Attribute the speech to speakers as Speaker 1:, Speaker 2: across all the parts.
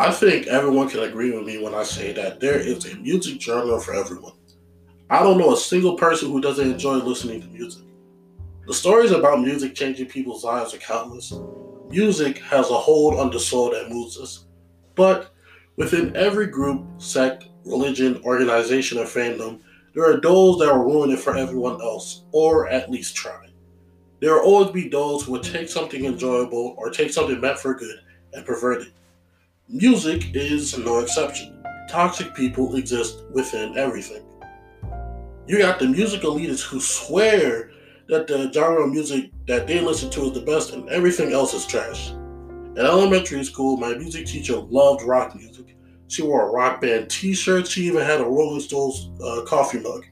Speaker 1: I think everyone can agree with me when I say that there is a music genre for everyone. I don't know a single person who doesn't enjoy listening to music. The stories about music changing people's lives are countless. Music has a hold on the soul that moves us. But within every group, sect, religion, organization, or fandom, there are those that will ruin it for everyone else, or at least try. There will always be those who will take something enjoyable or take something meant for good and pervert it. Music is no exception. Toxic people exist within everything. You got the music elitists who swear that the genre of music that they listen to is the best and everything else is trash. In elementary school, my music teacher loved rock music. She wore a rock band t shirt, she even had a Rolling Stones uh, coffee mug.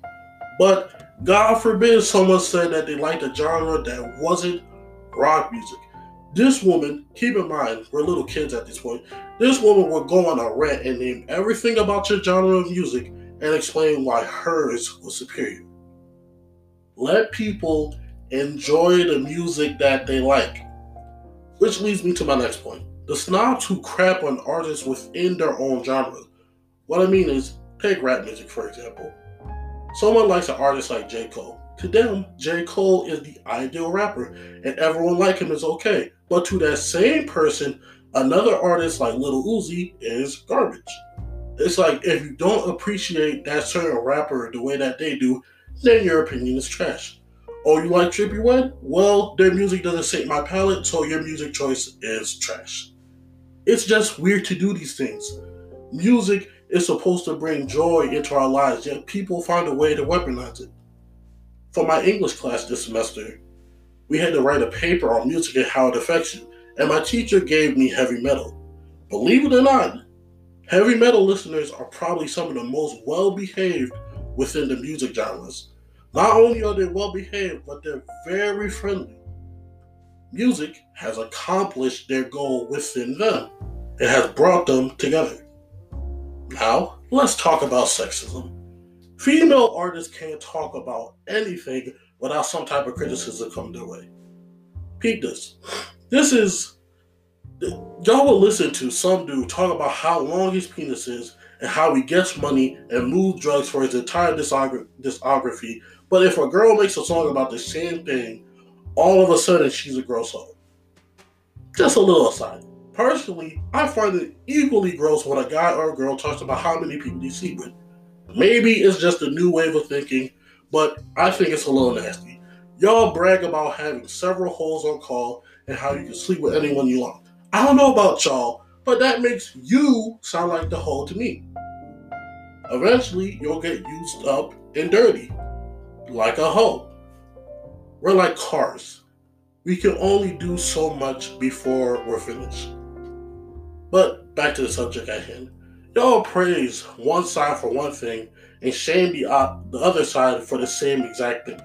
Speaker 1: But God forbid someone said that they liked a genre that wasn't rock music. This woman, keep in mind, we're little kids at this point, this woman would go on a rant and name everything about your genre of music and explain why hers was superior. Let people enjoy the music that they like. Which leads me to my next point. The snobs who crap on artists within their own genre. What I mean is, take rap music for example. Someone likes an artist like J. Cole. To them, J. Cole is the ideal rapper, and everyone like him is okay. But to that same person, another artist like Lil Uzi is garbage. It's like if you don't appreciate that certain rapper the way that they do, then your opinion is trash. Oh, you like Trippie Redd? Well, their music doesn't suit my palate, so your music choice is trash. It's just weird to do these things. Music is supposed to bring joy into our lives, yet people find a way to weaponize it. For my English class this semester, we had to write a paper on music and how it affects you, and my teacher gave me heavy metal. Believe it or not, heavy metal listeners are probably some of the most well behaved within the music genres. Not only are they well behaved, but they're very friendly. Music has accomplished their goal within them. It has brought them together. Now, let's talk about sexism. Female artists can't talk about anything without some type of criticism come their way. Peep this. This is y'all will listen to some dude talk about how long his penis is and how he gets money and moves drugs for his entire discography. But if a girl makes a song about the same thing, all of a sudden she's a gross hoe. Just a little aside. Personally, I find it equally gross when a guy or a girl talks about how many people they sleep with. Maybe it's just a new wave of thinking, but I think it's a little nasty. Y'all brag about having several holes on call and how you can sleep with anyone you want. I don't know about y'all, but that makes you sound like the hole to me. Eventually, you'll get used up and dirty, like a hoe. We're like cars. We can only do so much before we're finished. But back to the subject at hand. Y'all praise one side for one thing and shame the, the other side for the same exact thing.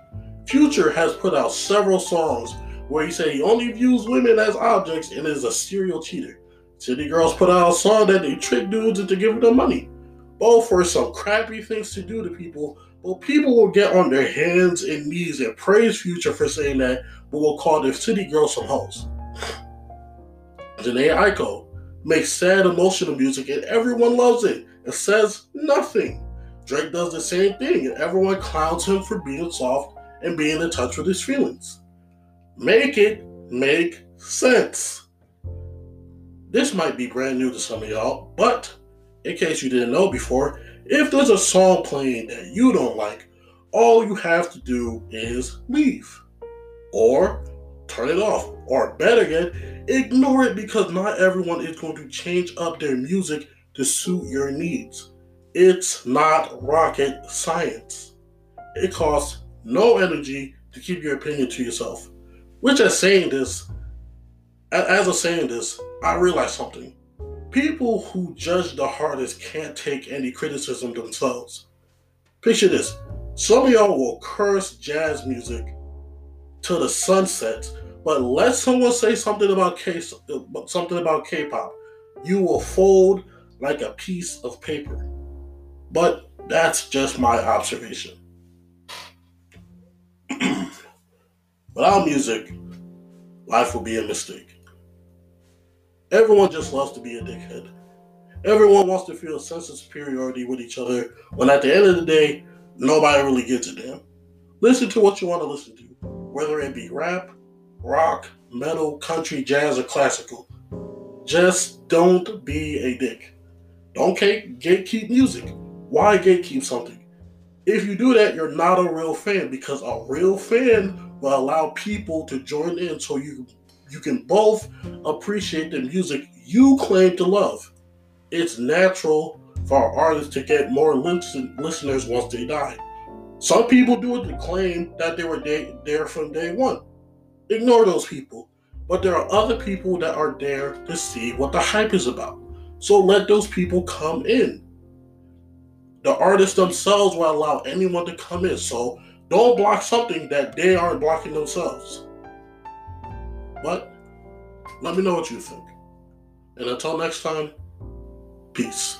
Speaker 1: Future has put out several songs where he said he only views women as objects and is a serial cheater. City Girls put out a song that they trick dudes into giving them money. Both for some crappy things to do to people, but people will get on their hands and knees and praise Future for saying that, but will call their city girls some hoes. Jhené Aiko makes sad emotional music and everyone loves it and says nothing. Drake does the same thing and everyone clowns him for being soft and being in touch with his feelings. Make it make sense. This might be brand new to some of y'all, but in case you didn't know before, if there's a song playing that you don't like, all you have to do is leave. Or turn it off. Or better yet, ignore it because not everyone is going to change up their music to suit your needs. It's not rocket science. It costs no energy to keep your opinion to yourself. Which, as saying this, as I'm saying this, I realized something. People who judge the hardest can't take any criticism themselves. Picture this. Some of y'all will curse jazz music to the sunset, but let someone say something about K something about K-pop, you will fold like a piece of paper. But that's just my observation. Without music, life will be a mistake. Everyone just loves to be a dickhead. Everyone wants to feel a sense of superiority with each other when at the end of the day, nobody really gives a damn. Listen to what you want to listen to, whether it be rap, rock, metal, country, jazz, or classical. Just don't be a dick. Don't gatekeep music. Why gatekeep something? If you do that, you're not a real fan because a real fan will allow people to join in so you you can both appreciate the music you claim to love. It's natural for artists to get more listen- listeners once they die. Some people do it to claim that they were there from day one. Ignore those people. But there are other people that are there to see what the hype is about. So let those people come in. The artists themselves will allow anyone to come in. So don't block something that they aren't blocking themselves. But let me know what you think. And until next time, peace.